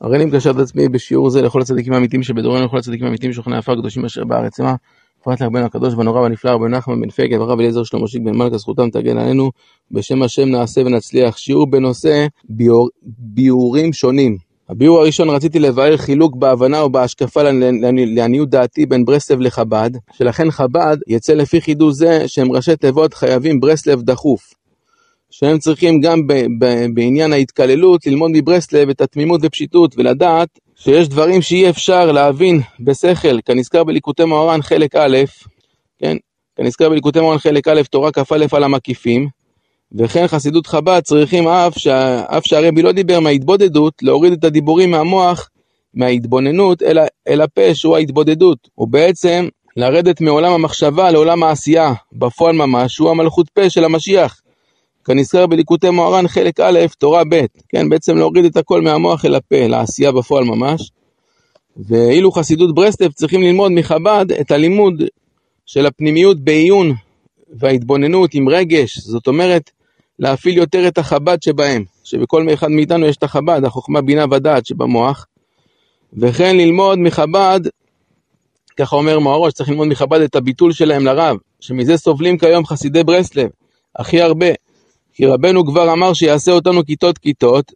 הרי אני מקשר את עצמי בשיעור זה לכל הצדיקים האמיתיים שבדורנו לכל הצדיקים האמיתיים שוכני עפר קדושים אשר בארץ עמה. פרט לרבנו הקדוש והנורא והנפלא רבי נחמן בן פגל ורב אליעזר שלמה שיק בן מלכה זכותם תגן עלינו בשם השם נעשה ונצליח שיעור בנושא ביור, ביאורים שונים. הביאור הראשון רציתי לבאר חילוק בהבנה או בהשקפה לעניות דעתי בין ברסלב לחב"ד, שלכן חב"ד יצא לפי חידוש זה שהם ראשי תיבות חייבים ברסלב דחוף. שהם צריכים גם ב, ב, בעניין ההתקללות ללמוד מברסלב את התמימות ופשיטות ולדעת שיש דברים שאי אפשר להבין בשכל, כנזכר בליקוטי מאורן חלק א', כן, כנזכר בליקוטי מאורן חלק א', תורה כ"א על המקיפים, וכן חסידות חב"ד צריכים אף, שה, אף שהרבי לא דיבר מההתבודדות, להוריד את הדיבורים מהמוח, מההתבוננות, אל, אל הפה שהוא ההתבודדות, ובעצם לרדת מעולם המחשבה לעולם העשייה, בפועל ממש, שהוא המלכות פה של המשיח. כנזכר בליקוטי מוהר"ן חלק א', תורה ב', כן, בעצם להוריד את הכל מהמוח אל הפה, לעשייה בפועל ממש. ואילו חסידות ברסלב צריכים ללמוד מחב"ד את הלימוד של הפנימיות בעיון וההתבוננות עם רגש, זאת אומרת, להפעיל יותר את החב"ד שבהם, שבכל אחד מאיתנו יש את החב"ד, החוכמה, בינה ודעת שבמוח, וכן ללמוד מחב"ד, ככה אומר מאורו, שצריך ללמוד מחב"ד את הביטול שלהם לרב, שמזה סובלים כיום חסידי ברסלב, הכי הרבה. כי רבנו כבר אמר שיעשה אותנו כיתות כיתות,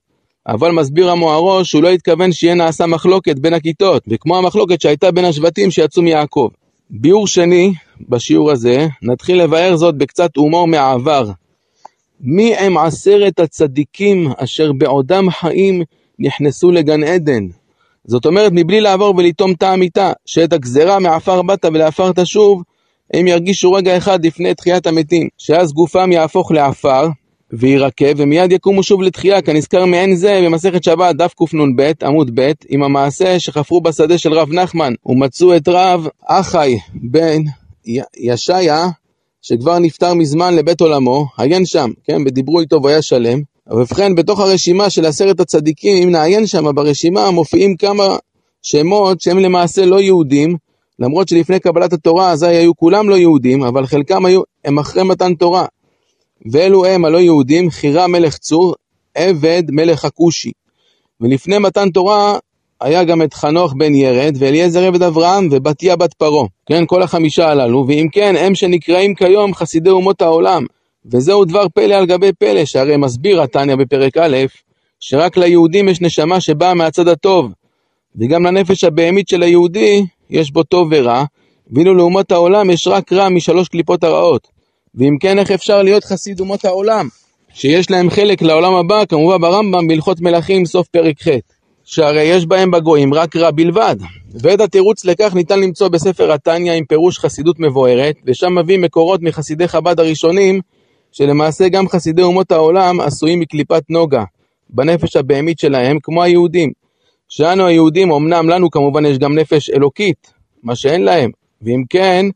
אבל מסביר המוהרו שהוא לא התכוון שיהיה נעשה מחלוקת בין הכיתות, וכמו המחלוקת שהייתה בין השבטים שיצאו מיעקב. ביאור שני, בשיעור הזה, נתחיל לבאר זאת בקצת הומור מהעבר. מי הם עשרת הצדיקים אשר בעודם חיים נכנסו לגן עדן? זאת אומרת, מבלי לעבור ולטום טעם איתה, שאת הגזרה מעפר באת ולעפר תשוב, הם ירגישו רגע אחד לפני תחיית המתים, שאז גופם יהפוך לעפר, וירקב, ומיד יקומו שוב לתחייה, כנזכר מעין זה במסכת שבת, דף קנ"ב, עמוד ב', עם המעשה שחפרו בשדה של רב נחמן, ומצאו את רב אחי בן ישעיה, שכבר נפטר מזמן לבית עולמו, עיין שם, כן, ודיברו איתו והיה שלם. ובכן, בתוך הרשימה של עשרת הצדיקים, אם נעיין שם ברשימה, מופיעים כמה שמות שהם למעשה לא יהודים, למרות שלפני קבלת התורה אזי היו כולם לא יהודים, אבל חלקם היו, הם אחרי מתן תורה. ואלו הם הלא יהודים, חירה מלך צור, עבד מלך הכושי. ולפני מתן תורה היה גם את חנוך בן ירד, ואליעזר עבד אברהם, ובתיה בת פרעה. כן, כל החמישה הללו, ואם כן, הם שנקראים כיום חסידי אומות העולם. וזהו דבר פלא על גבי פלא, שהרי מסביר התניא בפרק א', שרק ליהודים יש נשמה שבאה מהצד הטוב, וגם לנפש הבהמית של היהודי יש בו טוב ורע, ואילו לאומות העולם יש רק רע משלוש קליפות הרעות. ואם כן, איך אפשר להיות חסיד אומות העולם, שיש להם חלק לעולם הבא, כמובן ברמב"ם בהלכות מלכים, סוף פרק ח', שהרי יש בהם בגויים רק רע בלבד. ואת התירוץ לכך ניתן למצוא בספר התניא עם פירוש חסידות מבוארת, ושם מביא מקורות מחסידי חב"ד הראשונים, שלמעשה גם חסידי אומות העולם עשויים מקליפת נוגה, בנפש הבהמית שלהם, כמו היהודים. שאנו היהודים, אמנם לנו כמובן יש גם נפש אלוקית, מה שאין להם, ואם כן,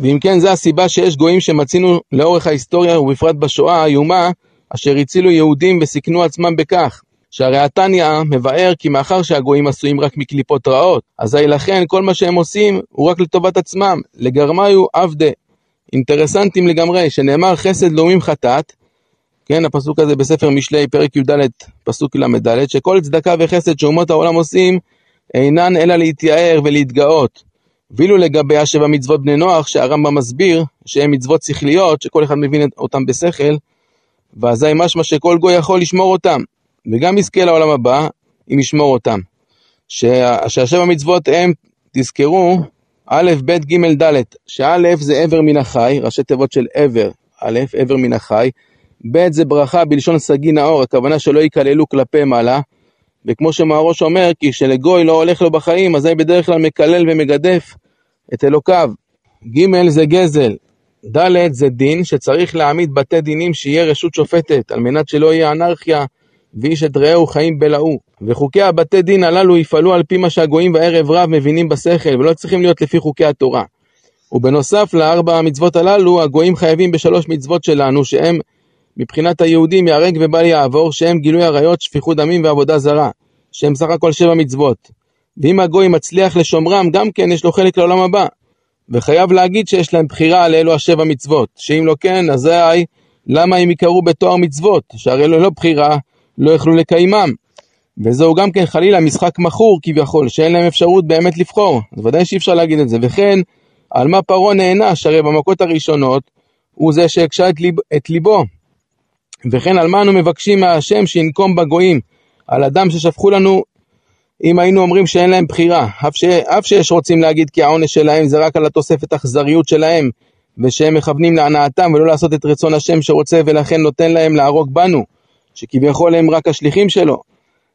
ואם כן, זו הסיבה שיש גויים שמצינו לאורך ההיסטוריה, ובפרט בשואה האיומה, אשר הצילו יהודים וסיכנו עצמם בכך. שהרי התניא מבאר כי מאחר שהגויים עשויים רק מקליפות רעות, אזי לכן כל מה שהם עושים הוא רק לטובת עצמם, לגרמיו עבדה. אינטרסנטים לגמרי, שנאמר חסד לאומים חטאת, כן, הפסוק הזה בספר משלי, פרק י"ד, פסוק ל"ד, שכל צדקה וחסד שאומות העולם עושים, אינן אלא להתייער ולהתגאות. ואילו לגבי השבע מצוות בני נוח, שהרמב"ם מסביר שהן מצוות שכליות, שכל אחד מבין אותן בשכל, ואזי משמע שכל גוי יכול לשמור אותם, וגם יזכה לעולם הבא אם ישמור אותם. שהשבע מצוות הם, תזכרו, א', ב', ג', ד', שא' זה עבר מן החי, ראשי תיבות של עבר, א', עבר מן החי, ב' זה ברכה בלשון סגי נאור, הכוונה שלא ייכללו כלפי מעלה, וכמו שמהראש אומר, כי כשלגוי לא הולך לו בחיים, אזי בדרך כלל מקלל ומגדף את אלוקיו. ג' זה גזל. ד' זה דין שצריך להעמיד בתי דינים שיהיה רשות שופטת, על מנת שלא יהיה אנרכיה ואיש את רעהו חיים בלעו. וחוקי הבתי דין הללו יפעלו על פי מה שהגויים בערב רב מבינים בשכל, ולא צריכים להיות לפי חוקי התורה. ובנוסף לארבע המצוות הללו, הגויים חייבים בשלוש מצוות שלנו, שהם מבחינת היהודים ייהרג ובל יעבור, שהם גילוי עריות, שפיכות דמים ועבודה זרה, שהם סך הכל שבע מצוות. ואם הגוי מצליח לשומרם, גם כן יש לו חלק לעולם הבא. וחייב להגיד שיש להם בחירה על אלו השבע מצוות, שאם לא כן, אזי למה הם יקראו בתואר מצוות, שהרי לא, לא בחירה, לא יוכלו לקיימם. וזהו גם כן חלילה משחק מכור כביכול, שאין להם אפשרות באמת לבחור, אז ודאי שאי אפשר להגיד את זה, וכן על מה פרעה נענש, הרי במכות הראשונות הוא זה שהקשה את, ליב, את ליבו, וכן על מה אנו מבקשים מהשם שינקום בגויים, על אדם ששפכו לנו אם היינו אומרים שאין להם בחירה, אף, ש... אף שיש רוצים להגיד כי העונש שלהם זה רק על התוספת אכזריות שלהם, ושהם מכוונים להנאתם ולא לעשות את רצון השם שרוצה ולכן נותן להם להרוג בנו, שכביכול הם רק השליחים שלו.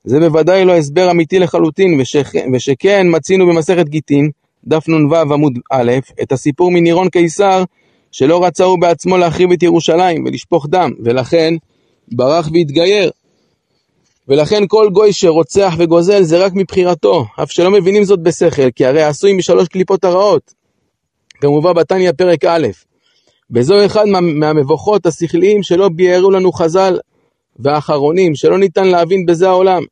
זה בוודאי לא הסבר אמיתי לחלוטין, ושכ... ושכן מצינו במסכת גיטין, דף נ"ו עמוד א', את הסיפור מנירון קיסר, שלא רצה הוא בעצמו להחריב את ירושלים ולשפוך דם, ולכן ברח והתגייר. ולכן כל גוי שרוצח וגוזל זה רק מבחירתו, אף שלא מבינים זאת בשכל, כי הרי עשוי משלוש קליפות הרעות. כמובן בתניא פרק א', וזו אחד מה, מהמבוכות השכליים שלא ביארו לנו חז"ל והאחרונים, שלא ניתן להבין בזה העולם.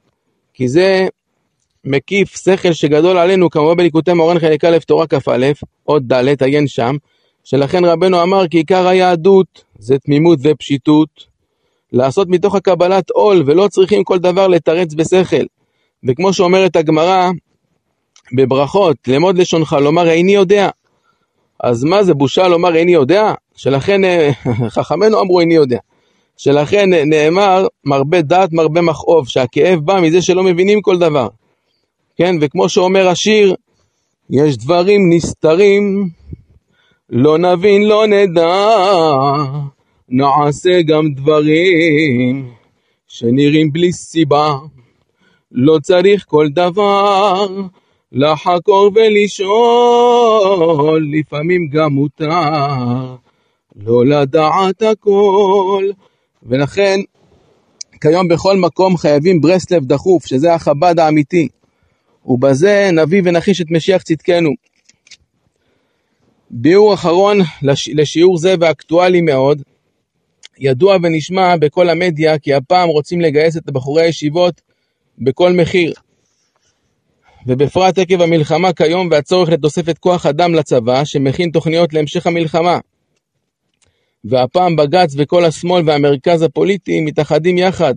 כי זה מקיף שכל שגדול עלינו, כמובן בליקוטי מורן חלק א', תורה כ"א, עוד ד', עיין שם, שלכן רבנו אמר כי עיקר היהדות זה תמימות ופשיטות, לעשות מתוך הקבלת עול, ולא צריכים כל דבר לתרץ בשכל. וכמו שאומרת הגמרא בברכות, לאמוד לשונך, לומר איני יודע. אז מה זה בושה לומר איני יודע? שלכן אה, חכמינו אמרו איני יודע. שלכן נאמר מרבה דעת מרבה מכאוב, שהכאב בא מזה שלא מבינים כל דבר. כן, וכמו שאומר השיר, יש דברים נסתרים, לא נבין, לא נדע, נעשה גם דברים שנראים בלי סיבה. לא צריך כל דבר לחקור ולשאול, לפעמים גם מותר לא לדעת הכל. ולכן כיום בכל מקום חייבים ברסלב דחוף, שזה החב"ד האמיתי. ובזה נביא ונחיש את משיח צדקנו. ביאור אחרון לש... לשיעור זה ואקטואלי מאוד, ידוע ונשמע בכל המדיה כי הפעם רוצים לגייס את בחורי הישיבות בכל מחיר. ובפרט עקב המלחמה כיום והצורך לתוספת כוח אדם לצבא שמכין תוכניות להמשך המלחמה. והפעם בג"ץ וכל השמאל והמרכז הפוליטי מתאחדים יחד,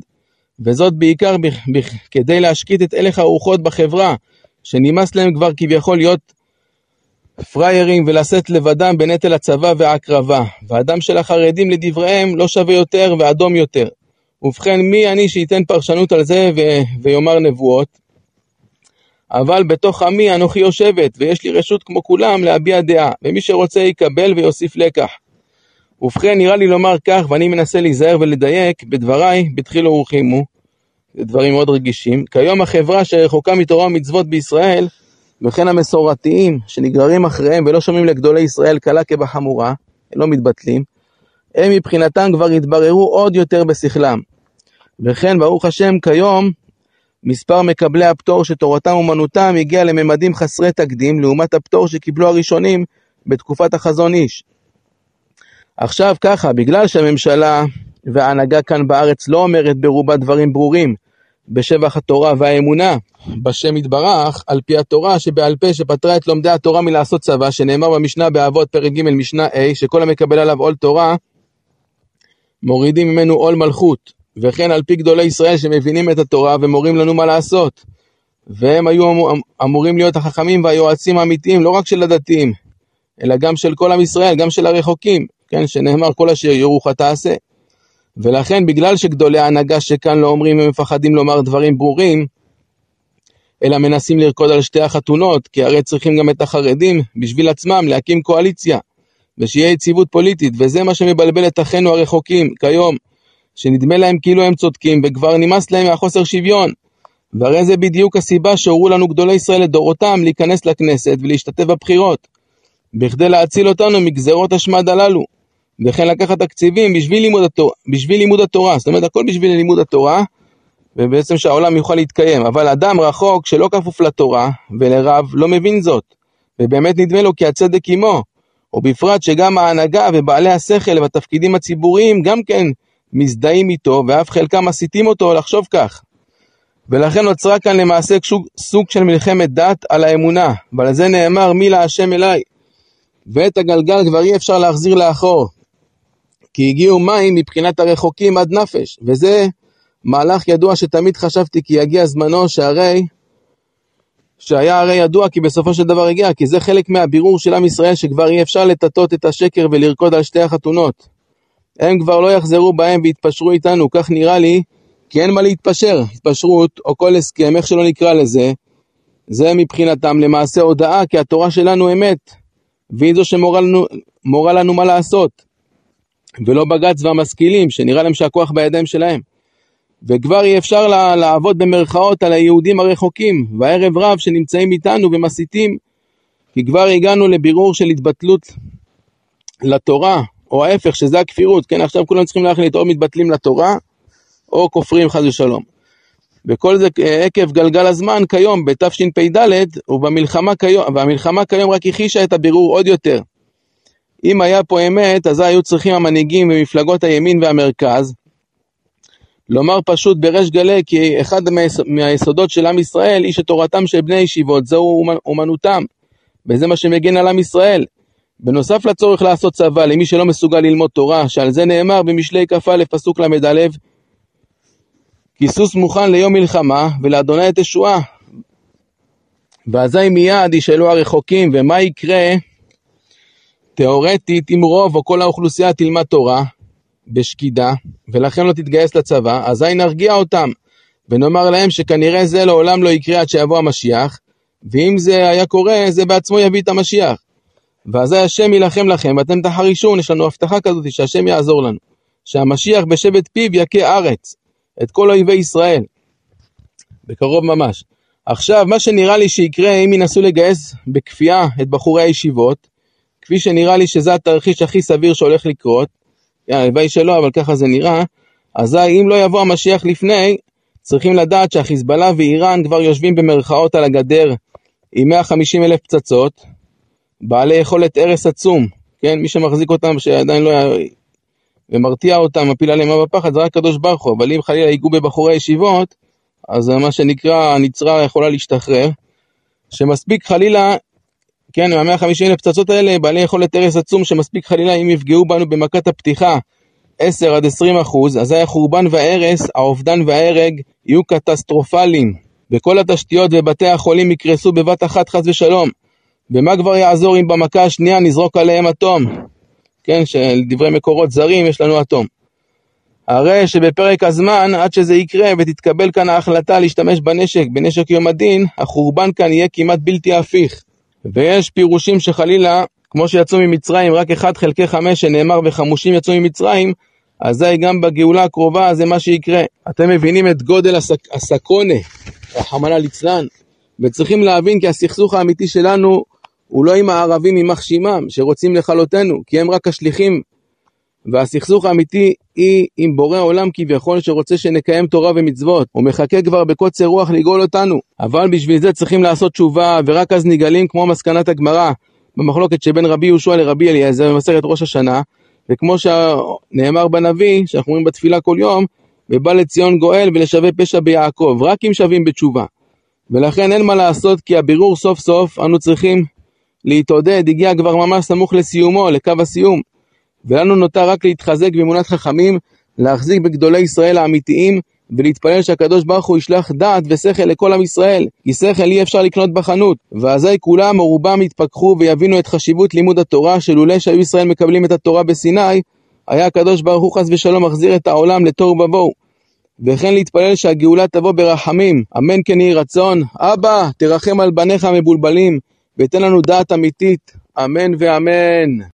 וזאת בעיקר כדי להשקיט את הלך הרוחות בחברה, שנמאס להם כבר כביכול להיות פראיירים ולשאת לבדם בנטל הצבא וההקרבה, והדם של החרדים לדבריהם לא שווה יותר ואדום יותר. ובכן, מי אני שייתן פרשנות על זה ו- ויאמר נבואות? אבל בתוך עמי אנוכי יושבת, ויש לי רשות כמו כולם להביע דעה, ומי שרוצה יקבל ויוסיף לקח. ובכן, נראה לי לומר כך, ואני מנסה להיזהר ולדייק בדבריי, בתחילו ורחימו, זה דברים מאוד רגישים. כיום החברה שרחוקה מתורה ומצוות בישראל, וכן המסורתיים שנגררים אחריהם ולא שומעים לגדולי ישראל קלה כבחמורה, לא מתבטלים, הם מבחינתם כבר התבררו עוד יותר בשכלם. וכן, ברוך השם, כיום מספר מקבלי הפטור שתורתם אומנותם הגיע לממדים חסרי תקדים לעומת הפטור שקיבלו הראשונים בתקופת החזון איש. עכשיו ככה, בגלל שהממשלה וההנהגה כאן בארץ לא אומרת ברובה דברים ברורים בשבח התורה והאמונה בשם יתברך, על פי התורה שבעל פה שפטרה את לומדי התורה מלעשות צבא, שנאמר במשנה באבות פרק ג' משנה ה', שכל המקבל עליו עול תורה, מורידים ממנו עול מלכות, וכן על פי גדולי ישראל שמבינים את התורה ומורים לנו מה לעשות. והם היו אמור, אמורים להיות החכמים והיועצים האמיתיים, לא רק של הדתיים, אלא גם של כל עם ישראל, גם של הרחוקים, כן, שנאמר כל אשר יורוך תעשה. ולכן בגלל שגדולי ההנהגה שכאן לא אומרים הם מפחדים לומר דברים ברורים, אלא מנסים לרקוד על שתי החתונות, כי הרי צריכים גם את החרדים בשביל עצמם להקים קואליציה, ושיהיה יציבות פוליטית, וזה מה שמבלבל את אחינו הרחוקים כיום, שנדמה להם כאילו הם צודקים, וכבר נמאס להם מהחוסר שוויון. והרי זה בדיוק הסיבה שהורו לנו גדולי ישראל לדורותם להיכנס לכנסת ולהשתתף בבחירות, בכדי להציל אותנו מגזרות השמד הללו. וכן לקחת תקציבים בשביל לימוד, התורה, בשביל לימוד התורה, זאת אומרת הכל בשביל לימוד התורה, ובעצם שהעולם יוכל להתקיים. אבל אדם רחוק שלא כפוף לתורה ולרב לא מבין זאת, ובאמת נדמה לו כי הצדק עמו, ובפרט שגם ההנהגה ובעלי השכל והתפקידים הציבוריים גם כן מזדהים איתו, ואף חלקם מסיתים אותו לחשוב כך. ולכן נוצרה כאן למעשה סוג של מלחמת דת על האמונה, ועל זה נאמר מי להשם אליי. ואת הגלגל כבר אי אפשר להחזיר לאחור, כי הגיעו מים מבחינת הרחוקים עד נפש, וזה מהלך ידוע שתמיד חשבתי כי יגיע זמנו שהרי שהיה הרי ידוע כי בסופו של דבר הגיע, כי זה חלק מהבירור של עם ישראל שכבר אי אפשר לטאטות את השקר ולרקוד על שתי החתונות. הם כבר לא יחזרו בהם ויתפשרו איתנו, כך נראה לי, כי אין מה להתפשר. התפשרות, או כל הסכם, איך שלא נקרא לזה, זה מבחינתם למעשה הודאה, כי התורה שלנו אמת, והיא זו שמורה לנו, לנו מה לעשות. ולא בג"ץ והמשכילים, שנראה להם שהכוח בידיים שלהם. וכבר אי אפשר לעבוד במרכאות על היהודים הרחוקים, והערב רב שנמצאים איתנו ומסיתים, כי כבר הגענו לבירור של התבטלות לתורה, או ההפך, שזה הכפירות, כן, עכשיו כולם צריכים להחליט, או מתבטלים לתורה, או כופרים חס ושלום. וכל זה עקב גלגל הזמן כיום, בתשפ"ד, ובמלחמה כיום, והמלחמה כיום רק הכישה את הבירור עוד יותר. אם היה פה אמת, אז היו צריכים המנהיגים במפלגות הימין והמרכז, לומר פשוט בריש גלי כי אחד מהיסודות של עם ישראל היא שתורתם של בני ישיבות זהו אומנותם וזה מה שמגן על עם ישראל. בנוסף לצורך לעשות צבא למי שלא מסוגל ללמוד תורה שעל זה נאמר במשלי כ"א פסוק ל"א כי סוס מוכן ליום מלחמה ולאדוני תשועה ואזי מיד ישאלו הרחוקים ומה יקרה תאורטית אם רוב או כל האוכלוסייה תלמד תורה בשקידה, ולכן לא תתגייס לצבא, אזי נרגיע אותם, ונאמר להם שכנראה זה לעולם לא יקרה עד שיבוא המשיח, ואם זה היה קורה, זה בעצמו יביא את המשיח. ואזי השם יילחם לכם, ואתם תחרישון, יש לנו הבטחה כזאת שהשם יעזור לנו. שהמשיח בשבט פיו יכה ארץ, את כל אויבי ישראל. בקרוב ממש. עכשיו, מה שנראה לי שיקרה אם ינסו לגייס בכפייה את בחורי הישיבות, כפי שנראה לי שזה התרחיש הכי סביר שהולך לקרות, הלוואי שלא, אבל ככה זה נראה, אזי אם לא יבוא המשיח לפני, צריכים לדעת שהחיזבאללה ואיראן כבר יושבים במרכאות על הגדר עם 150 אלף פצצות, בעלי יכולת הרס עצום, כן? מי שמחזיק אותם, שעדיין לא... ומרתיע אותם, מפיל עליהם מה בפחד, זה רק הקדוש ברוך הוא, אבל אם חלילה ייגעו בבחורי ישיבות, אז מה שנקרא, הנצרה יכולה להשתחרר. שמספיק חלילה כן, מה-150 אלף פצצות האלה בעלי יכולת הרס עצום שמספיק חלילה אם יפגעו בנו במכת הפתיחה 10 עד 20 אחוז, אזי החורבן וההרס, האובדן וההרג יהיו קטסטרופליים, וכל התשתיות ובתי החולים יקרסו בבת אחת חס ושלום. ומה כבר יעזור אם במכה השנייה נזרוק עליהם אטום? כן, שלדברי מקורות זרים יש לנו אטום. הרי שבפרק הזמן, עד שזה יקרה ותתקבל כאן ההחלטה להשתמש בנשק, בנשק יום הדין, החורבן כאן יהיה כמעט בלתי הפיך. ויש פירושים שחלילה, כמו שיצאו ממצרים, רק אחד חלקי חמש שנאמר וחמושים יצאו ממצרים, אזי גם בגאולה הקרובה זה מה שיקרה. אתם מבינים את גודל הסק... הסקונה, רחמנא ליצלן, וצריכים להבין כי הסכסוך האמיתי שלנו הוא לא עם הערבים יימח שמם, שרוצים לכלותנו, כי הם רק השליחים. והסכסוך האמיתי היא עם בורא עולם כביכול שרוצה שנקיים תורה ומצוות. הוא מחכה כבר בקוצר רוח לגאול אותנו. אבל בשביל זה צריכים לעשות תשובה, ורק אז נגאלים כמו מסקנת הגמרא במחלוקת שבין רבי יהושע לרבי אליעזר במסכת ראש השנה, וכמו שנאמר בנביא, שאנחנו אומרים בתפילה כל יום, ובא לציון גואל ולשווה פשע ביעקב, רק אם שווים בתשובה. ולכן אין מה לעשות, כי הבירור סוף סוף אנו צריכים להתעודד, הגיע כבר ממש סמוך לסיומו, לקו הסיום. ולנו נותר רק להתחזק באמונת חכמים, להחזיק בגדולי ישראל האמיתיים, ולהתפלל שהקדוש ברוך הוא ישלח דעת ושכל לכל עם ישראל, כי שכל אי אפשר לקנות בחנות. ואזי כולם או רובם יתפכחו ויבינו את חשיבות לימוד התורה, שלולא שהיו ישראל מקבלים את התורה בסיני, היה הקדוש ברוך הוא חס ושלום מחזיר את העולם לתוהו ובוהו. וכן להתפלל שהגאולה תבוא ברחמים, אמן כן יהי רצון. אבא, תרחם על בניך המבולבלים, ותן לנו דעת אמיתית, אמן ואמן.